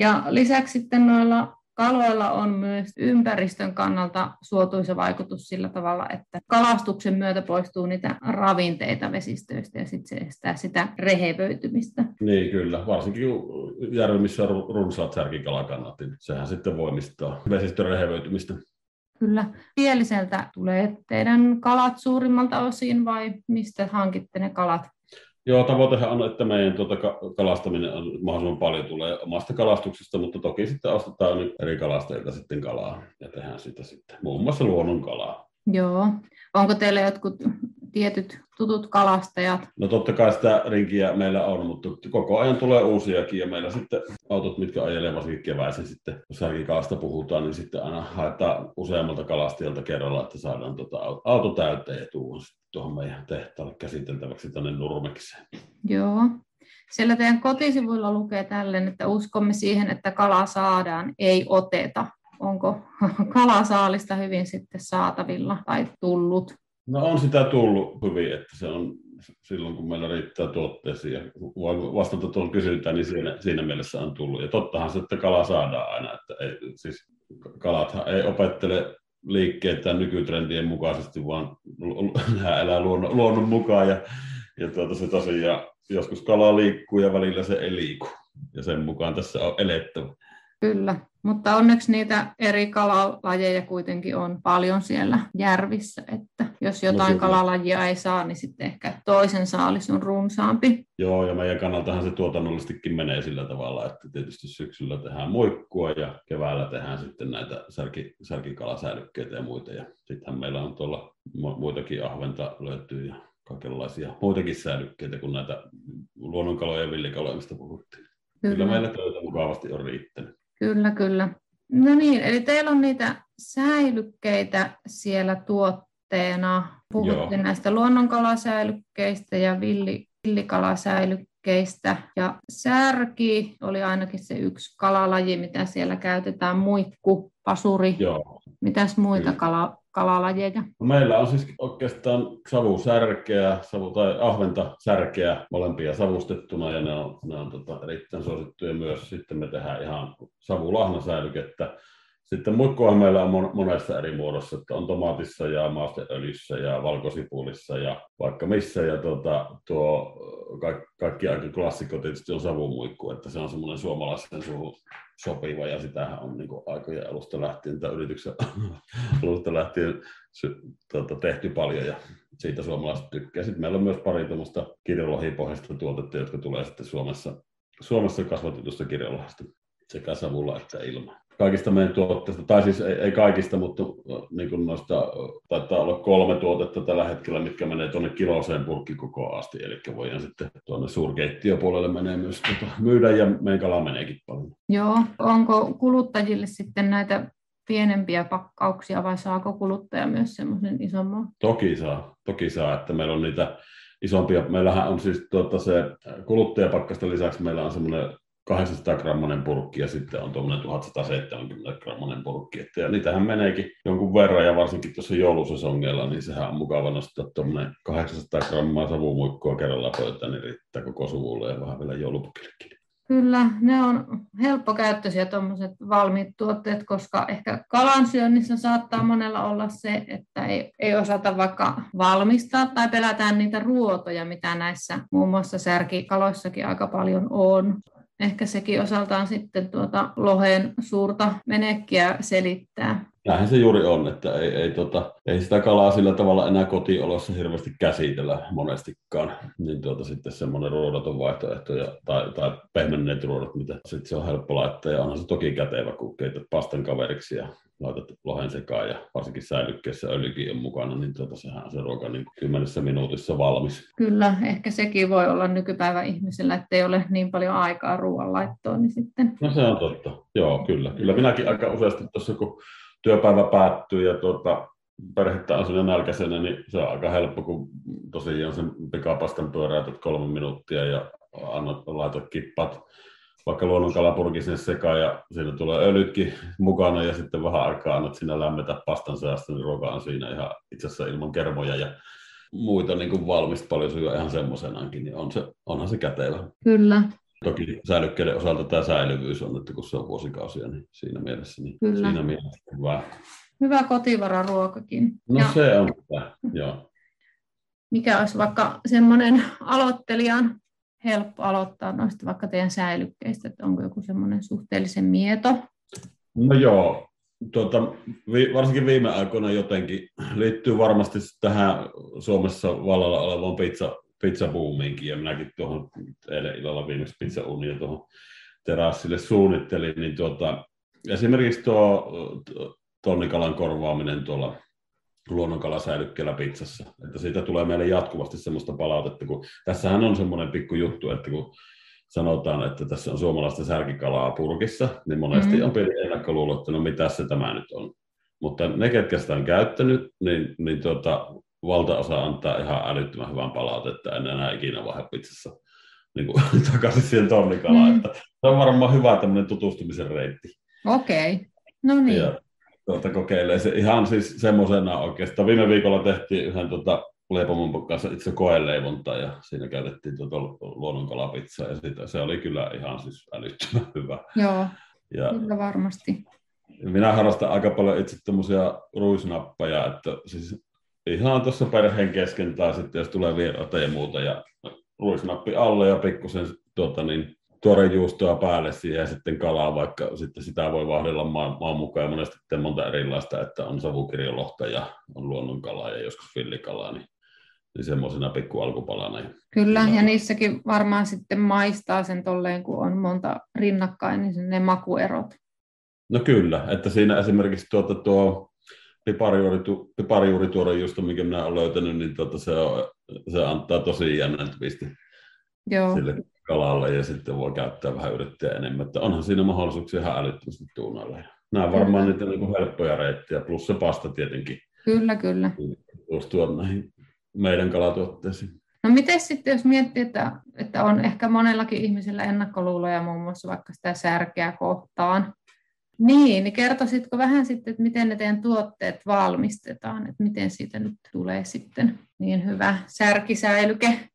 Ja lisäksi sitten noilla Kaloilla on myös ympäristön kannalta suotuisa vaikutus sillä tavalla, että kalastuksen myötä poistuu niitä ravinteita vesistöistä ja sitten se estää sitä rehevöitymistä. Niin kyllä, varsinkin järvi, missä on runsaat särkikalakannat, niin sehän sitten voimistaa vesistön rehevöitymistä. Kyllä. Pieliseltä tulee teidän kalat suurimmalta osin vai mistä hankitte ne kalat? Joo, tavoitehan on, että meidän tuota kalastaminen on mahdollisimman paljon tulee omasta kalastuksesta, mutta toki sitten ostetaan nyt eri kalastajilta sitten kalaa ja tehdään sitä sitten, muun muassa luonnon kalaa. Joo. Onko teillä jotkut tietyt tutut kalastajat? No totta kai sitä rinkiä meillä on, mutta koko ajan tulee uusiakin ja meillä sitten autot, mitkä ajelee varsinkin keväisin sitten, jos särkikalasta puhutaan, niin sitten aina haetaan useammalta kalastajalta kerralla, että saadaan tuota auto täyteen ja tuon tuohon meidän tehtaalle käsiteltäväksi tänne Nurmekseen. Joo. Siellä teidän kotisivuilla lukee tälleen, että uskomme siihen, että kala saadaan, ei oteta. Onko <laughs> kalasaalista hyvin sitten saatavilla tai tullut? No on sitä tullut hyvin, että se on silloin, kun meillä riittää tuotteisiin ja vastata tuon kysyntään, niin siinä, siinä mielessä on tullut. Ja tottahan se, että kala saadaan aina, että ei, siis kalathan ei opettele liikkeitä nykytrendien mukaisesti, vaan nämä <laughs> elää luonnon, luonnon mukaan ja, ja tuota, se tosiaan joskus kala liikkuu ja välillä se ei liiku. Ja sen mukaan tässä on elettävä. Kyllä, mutta onneksi niitä eri kalalajeja kuitenkin on paljon siellä järvissä, että jos jotain no, kalalajia ei saa, niin sitten ehkä toisen saalis on runsaampi. Joo, ja meidän kannaltahan se tuotannollisestikin menee sillä tavalla, että tietysti syksyllä tehdään muikkua ja keväällä tehdään sitten näitä särki, särkikalasäilykkeitä ja muita. Ja sittenhän meillä on tuolla muitakin ahventa löytyy ja kaikenlaisia muitakin säilykkeitä kuin näitä luonnonkaloja ja villikaloja, mistä puhuttiin. Kyllä, kyllä meillä töitä mukavasti on riittänyt. Kyllä, kyllä. No niin, eli teillä on niitä säilykkeitä siellä tuotteena. Puhuttiin Joo. näistä luonnonkalasäilykkeistä ja villi, villikalasäilykkeistä. Ja särki oli ainakin se yksi kalalaji, mitä siellä käytetään, muikku, pasuri. Joo. Mitäs muita kala, kalalajeja? No meillä on siis oikeastaan savusärkeä savu, tai ahventa särkeä molempia savustettuna ja ne on, ne on tota, erittäin suosittuja myös. Sitten me tehdään ihan savulahnasäilykettä. Sitten muikkuahan meillä on monessa eri muodossa, että on tomaatissa ja maasteöljyssä ja valkosipulissa ja vaikka missä. Ja tuota, tuo ka- kaikki aika klassikko tietysti on savumuikku, että se on semmoinen suomalaisen suuhun sopiva ja sitähän on niin aikojen alusta lähtien tai yrityksen <laughs> alusta lähtien tuota, tehty paljon ja siitä suomalaiset tykkää. Sitten meillä on myös pari tuommoista kirjolohipohjaista tuotetta, jotka tulee sitten Suomessa, Suomessa kasvatetusta kirjolohasta sekä savulla että ilman kaikista meidän tuotteista, tai siis ei, ei kaikista, mutta niin kuin noista taitaa olla kolme tuotetta tällä hetkellä, mitkä menee tuonne kiloseen koko asti, eli voidaan sitten tuonne suurkeittiöpuolelle menee myös tuota, myydä, ja meidän kala meneekin paljon. Joo, onko kuluttajille sitten näitä pienempiä pakkauksia vai saako kuluttaja myös semmoisen isomman? Toki saa, toki saa, että meillä on niitä isompia. Meillähän on siis tuota se kuluttajapakkasta lisäksi meillä on semmoinen 800 grammanen purkki ja sitten on tuommoinen 1170 grammanen purkki. Että, ja niitähän meneekin jonkun verran ja varsinkin tuossa joulusesongeilla, niin sehän on mukava nostaa tuommoinen 800 grammaa savumuikkoa kerralla pöytään, niin riittää koko suvulle ja vähän vielä joulupukillekin. Kyllä, ne on helppokäyttöisiä tuommoiset valmiit tuotteet, koska ehkä kalansyönnissä saattaa monella olla se, että ei, ei osata vaikka valmistaa tai pelätään niitä ruotoja, mitä näissä muun muassa särkikaloissakin aika paljon on. Ehkä sekin osaltaan sitten tuota lohen suurta menekkiä selittää. Näinhän se juuri on, että ei, ei, tota, ei sitä kalaa sillä tavalla enää kotiolossa hirveästi käsitellä monestikaan. Niin tuota, sitten semmoinen ruodaton vaihtoehto ja, tai, tai pehmenneet ruodat, mitä sitten se on helppo laittaa. Ja onhan se toki kätevä, kun keität pastan kaveriksi ja laitat lohen sekaan ja varsinkin säilykkeessä öljykin on mukana, niin tuota, sehän on se ruoka niin kymmenessä minuutissa valmis. Kyllä, ehkä sekin voi olla nykypäivän ihmisellä, että ei ole niin paljon aikaa ruoanlaittoon, niin sitten... No se on totta, joo kyllä. Kyllä minäkin aika useasti tuossa, kun työpäivä päättyy ja tuota, perhettä sinne nälkäisenä, niin se on aika helppo, kun tosiaan sen pikapastan pyöräytät kolme minuuttia ja annat, laitat kippat vaikka luonnonkalapurki sinne sekaan ja siinä tulee öljytkin mukana ja sitten vähän aikaa annat sinä lämmetä pastan seasta, niin ruoka on siinä ihan itse asiassa ilman kermoja ja muita niin valmista paljon syö ihan semmoisenaankin, niin on se, onhan se kätevä. Kyllä. Toki säilykkeiden osalta tämä säilyvyys on, että kun se on vuosikausia, niin siinä mielessä, niin Kyllä. siinä mielessä hyvä. Hyvä kotivararuokakin. No Ja se on hyvä, joo. mikä olisi vaikka semmoinen aloittelijan helppo aloittaa noista vaikka teidän säilykkeistä, että onko joku semmoinen suhteellisen mieto? No joo, tuota, vi, varsinkin viime aikoina jotenkin liittyy varmasti tähän Suomessa vallalla olevaan pizza, pizzabuumiinkin, ja minäkin tuohon eilen illalla viimeksi pizzauunia tuohon terassille suunnittelin, niin tuota, esimerkiksi tuo tonnikalan korvaaminen tuolla luonnonkalasäilykkeellä pizzassa. Että siitä tulee meille jatkuvasti semmoista palautetta, kun tässähän on semmoinen pikku juttu, että kun sanotaan, että tässä on suomalaista särkikalaa purkissa, niin monesti Mm. on pieni ennakkoluulo, että no mitä se tämä nyt on. Mutta ne, ketkä sitä on käyttänyt, niin, niin tuota, valtaosa antaa ihan älyttömän hyvän palautetta, en enää ikinä vaihda pizzassa niin kuin, <laughs> takaisin siihen tonnikalaan. Mm. Että se on varmaan hyvä tämmöinen tutustumisen reitti. Okei, okay. no niin. Ja tuota, kokeilee se ihan siis semmoisena oikeastaan. Viime viikolla tehtiin yhden tuota, leipomon kanssa itse koeleivonta ja siinä käytettiin tuota luonnonkalapizzaa ja sitä, se oli kyllä ihan siis älyttömän hyvä. Joo, Ja kyllä varmasti. minä harrastan aika paljon itse tämmöisiä ruisnappeja, että siis ihan tuossa perheen kesken tai sitten jos tulee vieraita ja muuta ja ruisnappi alle ja pikkusen tuota, niin, tuorejuustoa päälle siihen ja sitten kalaa, vaikka sitten sitä voi vahdella maan, maan mukaan ja monesti sitten monta erilaista, että on savukirjolohta ja on luonnonkalaa ja joskus fillikalaa, niin, niin semmoisena pikku alkupalana. Kyllä, Kyllä. ja niissäkin varmaan sitten maistaa sen tolleen, kun on monta rinnakkain, niin ne makuerot. No kyllä, että siinä esimerkiksi tuota, tuo piparijuuritu, piparijuurituorejuusto, minkä minä olen löytänyt, niin tuota, se, on, se antaa tosi jännän twisti Joo, sille kalalle ja sitten voi käyttää vähän yrittäjä enemmän. Että onhan siinä mahdollisuuksia ihan älyttömästi tuunailla. Ja Nämä on varmaan niitä niin kuin helppoja reittejä, plus se pasta tietenkin kyllä, kyllä. tutustua näihin meidän kalatuotteisiin. No miten sitten, jos miettii, että, että on ehkä monellakin ihmisellä ennakkoluuloja muun muassa vaikka sitä särkeä kohtaan, niin, niin kertoisitko vähän sitten, että miten ne teidän tuotteet valmistetaan, että miten siitä nyt tulee sitten niin hyvä särkisäilyke?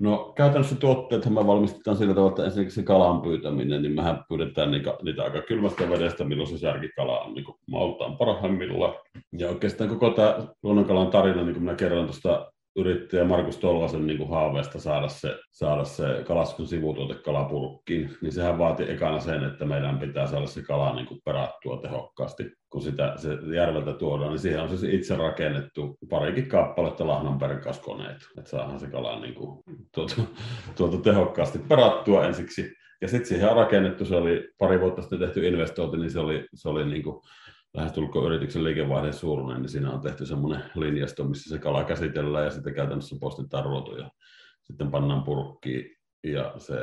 No käytännössä tuotteethan me valmistetaan sillä tavalla, että ensinnäkin se kalan pyytäminen, niin mehän pyydetään niitä, niitä aika kylmästä vedestä, milloin se särkikala on niin maultaan parhaimmillaan. Ja oikeastaan koko tämä luonnonkalan tarina, niin kuin minä kerron tuosta yrittäjä Markus Tolvasen niin kuin haaveesta saada se, saada se kalaskun sivutuote kalapurkkiin, niin sehän vaati ekana sen, että meidän pitää saada se kala niin kuin perattua tehokkaasti. Kun sitä se järveltä tuodaan, niin siihen on siis itse rakennettu parikin kappaletta lahnan perkauskoneet, että saadaan se kala niin kuin, tuota, tuota tehokkaasti perattua ensiksi. Ja sitten siihen on rakennettu, se oli pari vuotta sitten tehty investointi, niin se oli, se oli niin kuin lähestulkoon yrityksen liikevaihdon suuruinen, niin siinä on tehty semmoinen linjasto, missä se kala käsitellään ja sitten käytännössä postitaan ruotoja. Sitten pannaan purkkiin ja se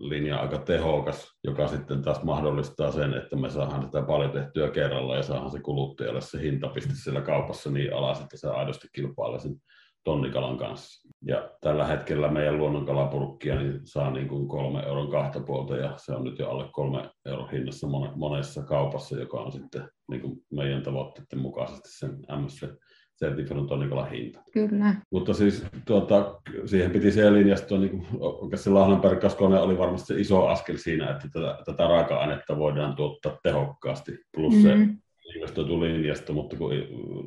linja on aika tehokas, joka sitten taas mahdollistaa sen, että me saadaan sitä paljon tehtyä kerralla ja saadaan se kuluttajalle se hintapiste siellä kaupassa niin alas, että se aidosti kilpailee sen tonnikalan kanssa. Ja tällä hetkellä meidän luonnonkalapurkkia niin saa niin kuin kolme euron kahta puolta ja se on nyt jo alle kolme euron hinnassa monessa kaupassa, joka on sitten niin kuin meidän tavoitteiden mukaisesti sen MSC sertifioidun tonnikalan hinta. Kyllä. Mutta siis tuota, siihen piti se linjasto, niin kuin, se Lahnanperkaskone oli varmasti se iso askel siinä, että tätä, tätä raaka-ainetta voidaan tuottaa tehokkaasti, plus mm-hmm. se investoitu linjasto, mutta kun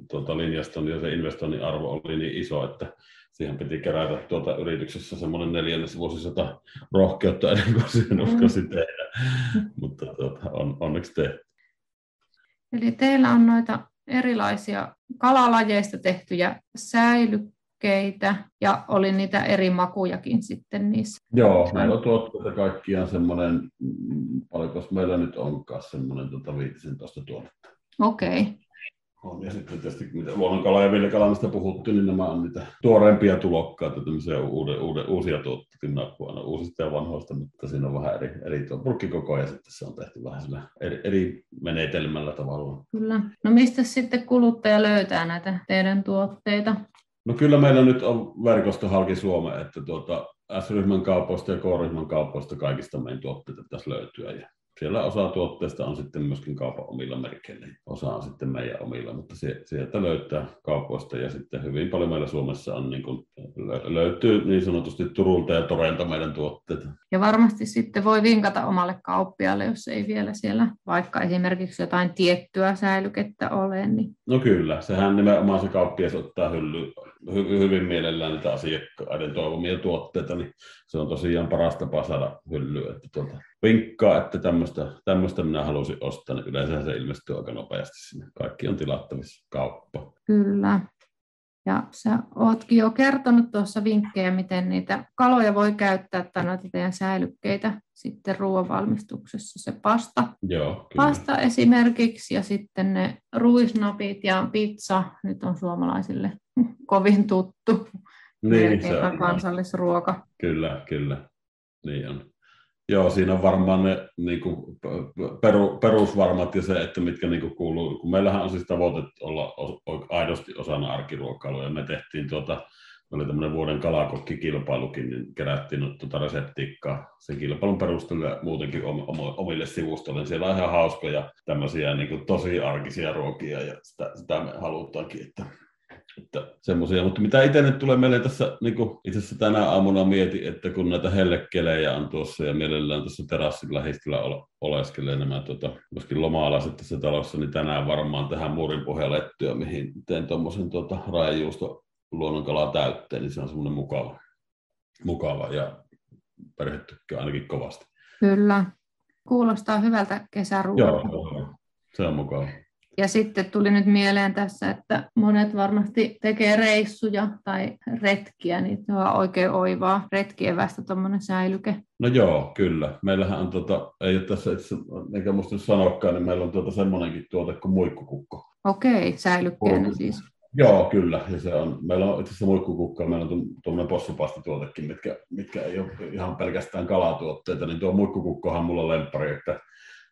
tuota, linjaston ja se investoinnin arvo oli niin iso, että siihen piti kerätä tuota yrityksessä semmoinen neljännes vuosisata rohkeutta ennen kuin siihen uskalsi mm. tehdä, mutta tuota, on, onneksi tehty. Eli teillä on noita erilaisia kalalajeista tehtyjä säilykkeitä ja oli niitä eri makujakin sitten niissä. Joo, meillä on tuotteita kaikkiaan semmoinen, mm, paljonko meillä nyt onkaan semmoinen tuota 15 tuotetta. Okei. Okay on. Ja sitten tietysti mitä luonnonkala ja villikala, mistä puhuttiin, niin nämä on niitä tuoreempia tulokkaita, tämmöisiä uude, uude, uusia tuotteita, aina uusista ja vanhoista, mutta siinä on vähän eri, eri purkkikoko ja sitten se on tehty vähän sillä eri, eri menetelmällä tavalla. Kyllä. No mistä sitten kuluttaja löytää näitä teidän tuotteita? No kyllä meillä nyt on verkosto halki Suomeen, että tuota, S-ryhmän kaupoista ja K-ryhmän kaupoista kaikista meidän tuotteita tässä löytyä. Ja siellä osa tuotteista on sitten myöskin kaupan omilla merkeillä, osa on sitten meidän omilla, mutta sieltä löytää kaupoista ja sitten hyvin paljon meillä Suomessa on niin kuin, löytyy niin sanotusti Turulta ja Torelta meidän tuotteita. Ja varmasti sitten voi vinkata omalle kauppialle, jos ei vielä siellä vaikka esimerkiksi jotain tiettyä säilykettä ole. Niin... No kyllä, sehän nimenomaan se kauppias ottaa hylly, hy, hyvin mielellään niitä asiakkaiden toivomia tuotteita, niin se on tosiaan paras tapa saada hyllyä. Että tuota, vinkkaa, että tämmöistä, tämmöistä minä halusin ostaa, niin yleensä se ilmestyy aika nopeasti sinne. Kaikki on tilattavissa kauppa. Kyllä. Ja sä ootkin jo kertonut tuossa vinkkejä, miten niitä kaloja voi käyttää tai noita teidän säilykkeitä sitten ruoanvalmistuksessa. Se pasta, Joo, kyllä. pasta esimerkiksi ja sitten ne ruisnapit ja pizza, nyt on suomalaisille <laughs> kovin tuttu. Niin, se on kansallisruoka. Kyllä, kyllä. Niin on. Joo, siinä on varmaan ne niin kuin, peru, perusvarmat ja se, että mitkä niin kuin, kuuluu. Kun meillähän on siis tavoite olla aidosti osana arkiruokailua ja me tehtiin tuota, oli tämmöinen vuoden kalakokkikilpailukin, niin kerättiin tuota reseptiikkaa sen kilpailun perusteella muutenkin omille sivustoille. Siellä on ihan hauskoja tämmöisiä niin kuin tosi arkisia ruokia ja sitä, sitä me halutaankin, että että semmoisia, mutta mitä itse nyt tulee meille tässä, niin kuin itse asiassa tänä aamuna mietin, että kun näitä hellekelejä on tuossa ja mielellään tuossa terassin lähistöllä oleskelee nämä tota, myöskin loma-alaiset tässä talossa, niin tänään varmaan tähän muurin pohjalettyä, mihin teen tuommoisen tota, rajajuusto luonnonkala täytteen, niin se on semmoinen mukava, mukava ja perhe tykkää ainakin kovasti. Kyllä. Kuulostaa hyvältä kesäruokalta. Joo, se on mukava. Ja sitten tuli nyt mieleen tässä, että monet varmasti tekee reissuja tai retkiä, niin se on oikein oivaa retkievästä tuommoinen säilyke. No joo, kyllä. Meillähän on, tota, ei ole tässä itse, eikä musta sanoakaan, niin meillä on tuota semmoinenkin tuote kuin muikkukukko. Okei, säilykkeenä siis. Joo, kyllä. Ja se on, meillä on itse asiassa muikkukukka, meillä on tuommoinen possupastituotekin, mitkä, mitkä ei ole ihan pelkästään kalatuotteita, niin tuo muikkukukkohan mulla on lemppari, että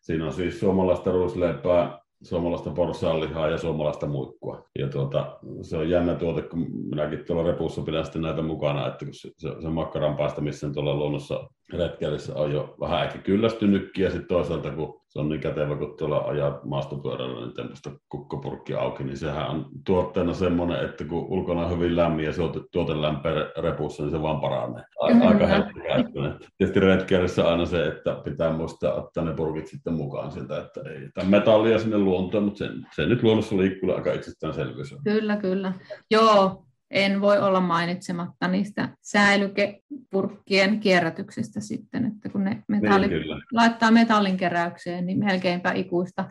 siinä on siis suomalaista ruisleipää, suomalaista porsaanlihaa ja suomalaista muikkua. Ja tuota, se on jännä tuote, kun minäkin tuolla repussa pidän sitten näitä mukana, että kun se, se, se makkaran paistamisen tuolla luonnossa retkeilyssä on jo vähän ehkä kyllästynytkin, ja sitten toisaalta kun se on niin kätevä, kun tuolla ajaa maastopyörällä niin tämmöistä kukkopurkki auki, niin sehän on tuotteena semmoinen, että kun ulkona on hyvin lämmin ja se on tuote lämpöä repussa, niin se vaan paranee. Aika helppo käyttöinen. Tietysti retkeilyssä aina se, että pitää muistaa ottaa ne purkit sitten mukaan sieltä, että ei tämä metallia sinne luontoon, mutta se, se nyt luonnossa liikkuu aika itsestäänselvyys. Kyllä, kyllä. Joo, en voi olla mainitsematta niistä säilykepurkkien kierrätyksestä sitten, että kun ne metallit, niin, laittaa metallin keräykseen, niin melkeinpä ikuista,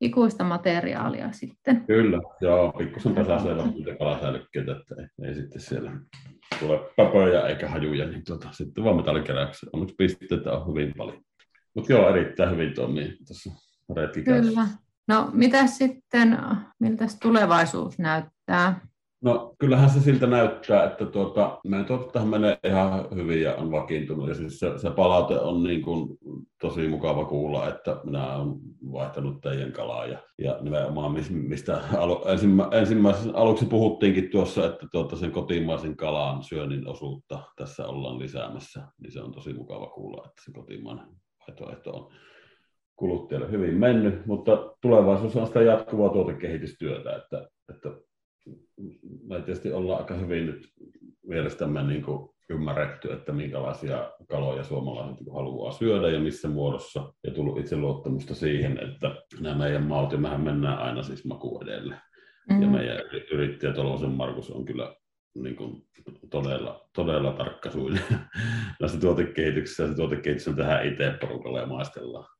ikuista materiaalia sitten. Kyllä, joo, pikkusen tasaisella niitä kalasäilykkeitä, että ei, ei, sitten siellä tule papoja eikä hajuja, niin tuota, sitten vaan metallikeräykseen. Onneksi pisteitä on hyvin paljon. Mutta joo, erittäin hyvin toimii tuossa retkikäyssä. Kyllä. No mitä sitten, miltä tulevaisuus näyttää? No kyllähän se siltä näyttää, että tuota, meidän tuotettahan menee ihan hyvin ja on vakiintunut. Ja siis se, se palaute on niin kuin tosi mukava kuulla, että minä olen vaihtanut teidän kalaa. Ja, ja nimenomaan mistä alu, ensimmä, ensimmäisessä aluksi puhuttiinkin tuossa, että tuota sen kotimaisen kalan syönnin osuutta tässä ollaan lisäämässä. Niin se on tosi mukava kuulla, että se kotimainen vaihtoehto on kuluttajalle hyvin mennyt, mutta tulevaisuus on sitä jatkuvaa tuotekehitystyötä, että, että me tietysti ollaan aika hyvin nyt mielestämme niin kuin ymmärretty, että minkälaisia kaloja suomalaiset niin haluaa syödä ja missä muodossa, ja tullut itse luottamusta siihen, että nämä meidän maut, ja mehän mennään aina siis maku edelle. Mm-hmm. Ja meidän yrittäjä Tolosen Markus on kyllä niin kuin todella, todella tarkkasuinen <laughs> näissä tuotekehityksissä, ja se tuotekehitys on tähän itse porukalla ja maistellaan.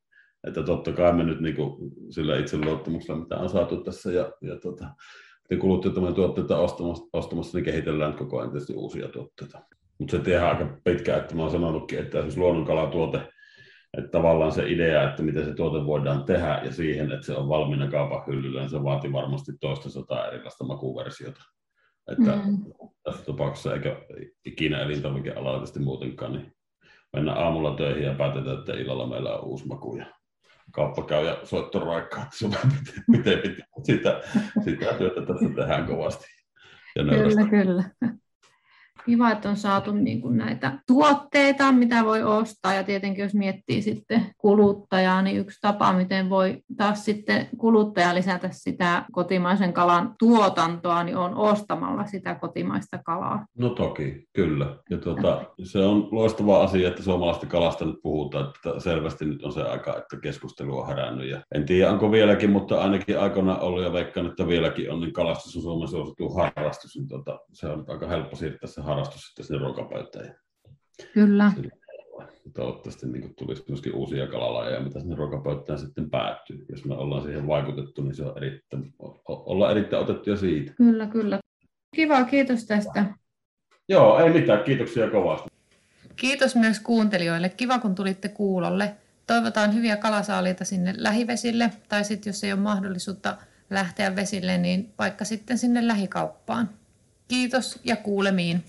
Että totta kai me nyt niin kuin, sillä itseluottamuksella, mitä on saatu tässä, ja, ja tota, te kuluttajat tuotteita ostamassa, ostamassa, niin kehitellään koko ajan tietysti uusia tuotteita. Mutta se tehdään aika pitkään, että mä oon sanonutkin, että esimerkiksi luonnonkalatuote, että tavallaan se idea, että miten se tuote voidaan tehdä ja siihen, että se on valmiina kaupan hyllyllä, niin se vaatii varmasti toista sataa erilaista makuversiota. Että mm. tässä tapauksessa eikä ikinä elintarvikealalla tietysti muutenkaan, niin mennään aamulla töihin ja päätetään, että illalla meillä on uusi maku ja kauppa käy ja soitto raikkaa, miten, miten pitää. Sitä, sitä työtä tässä tehdään kovasti. Ja kyllä, kyllä kiva, että on saatu niin kuin näitä tuotteita, mitä voi ostaa. Ja tietenkin jos miettii sitten kuluttajaa, niin yksi tapa, miten voi taas sitten kuluttaja lisätä sitä kotimaisen kalan tuotantoa, niin on ostamalla sitä kotimaista kalaa. No toki, kyllä. Ja tuota, se on loistava asia, että suomalaista kalasta nyt puhutaan, että selvästi nyt on se aika, että keskustelu on herännyt. Ja en tiedä, onko vieläkin, mutta ainakin aikana ollut ja veikkaan, että vieläkin on, niin kalastus on Suomen suosittu harrastus. Niin tuota, se on aika helppo siirtää se harrastus sitten sinne ruokapöytään. Kyllä. Toivottavasti niin tulisi myöskin uusia kalalajeja, mitä sinne ruokapöytään sitten päättyy. Jos me ollaan siihen vaikutettu, niin se on erittäin, ollaan erittäin otettuja siitä. Kyllä, kyllä. Kiva, kiitos tästä. Joo, ei mitään. Kiitoksia kovasti. Kiitos myös kuuntelijoille. Kiva, kun tulitte kuulolle. Toivotaan hyviä kalasaaliita sinne lähivesille, tai sitten jos ei ole mahdollisuutta lähteä vesille, niin vaikka sitten sinne lähikauppaan. Kiitos ja kuulemiin.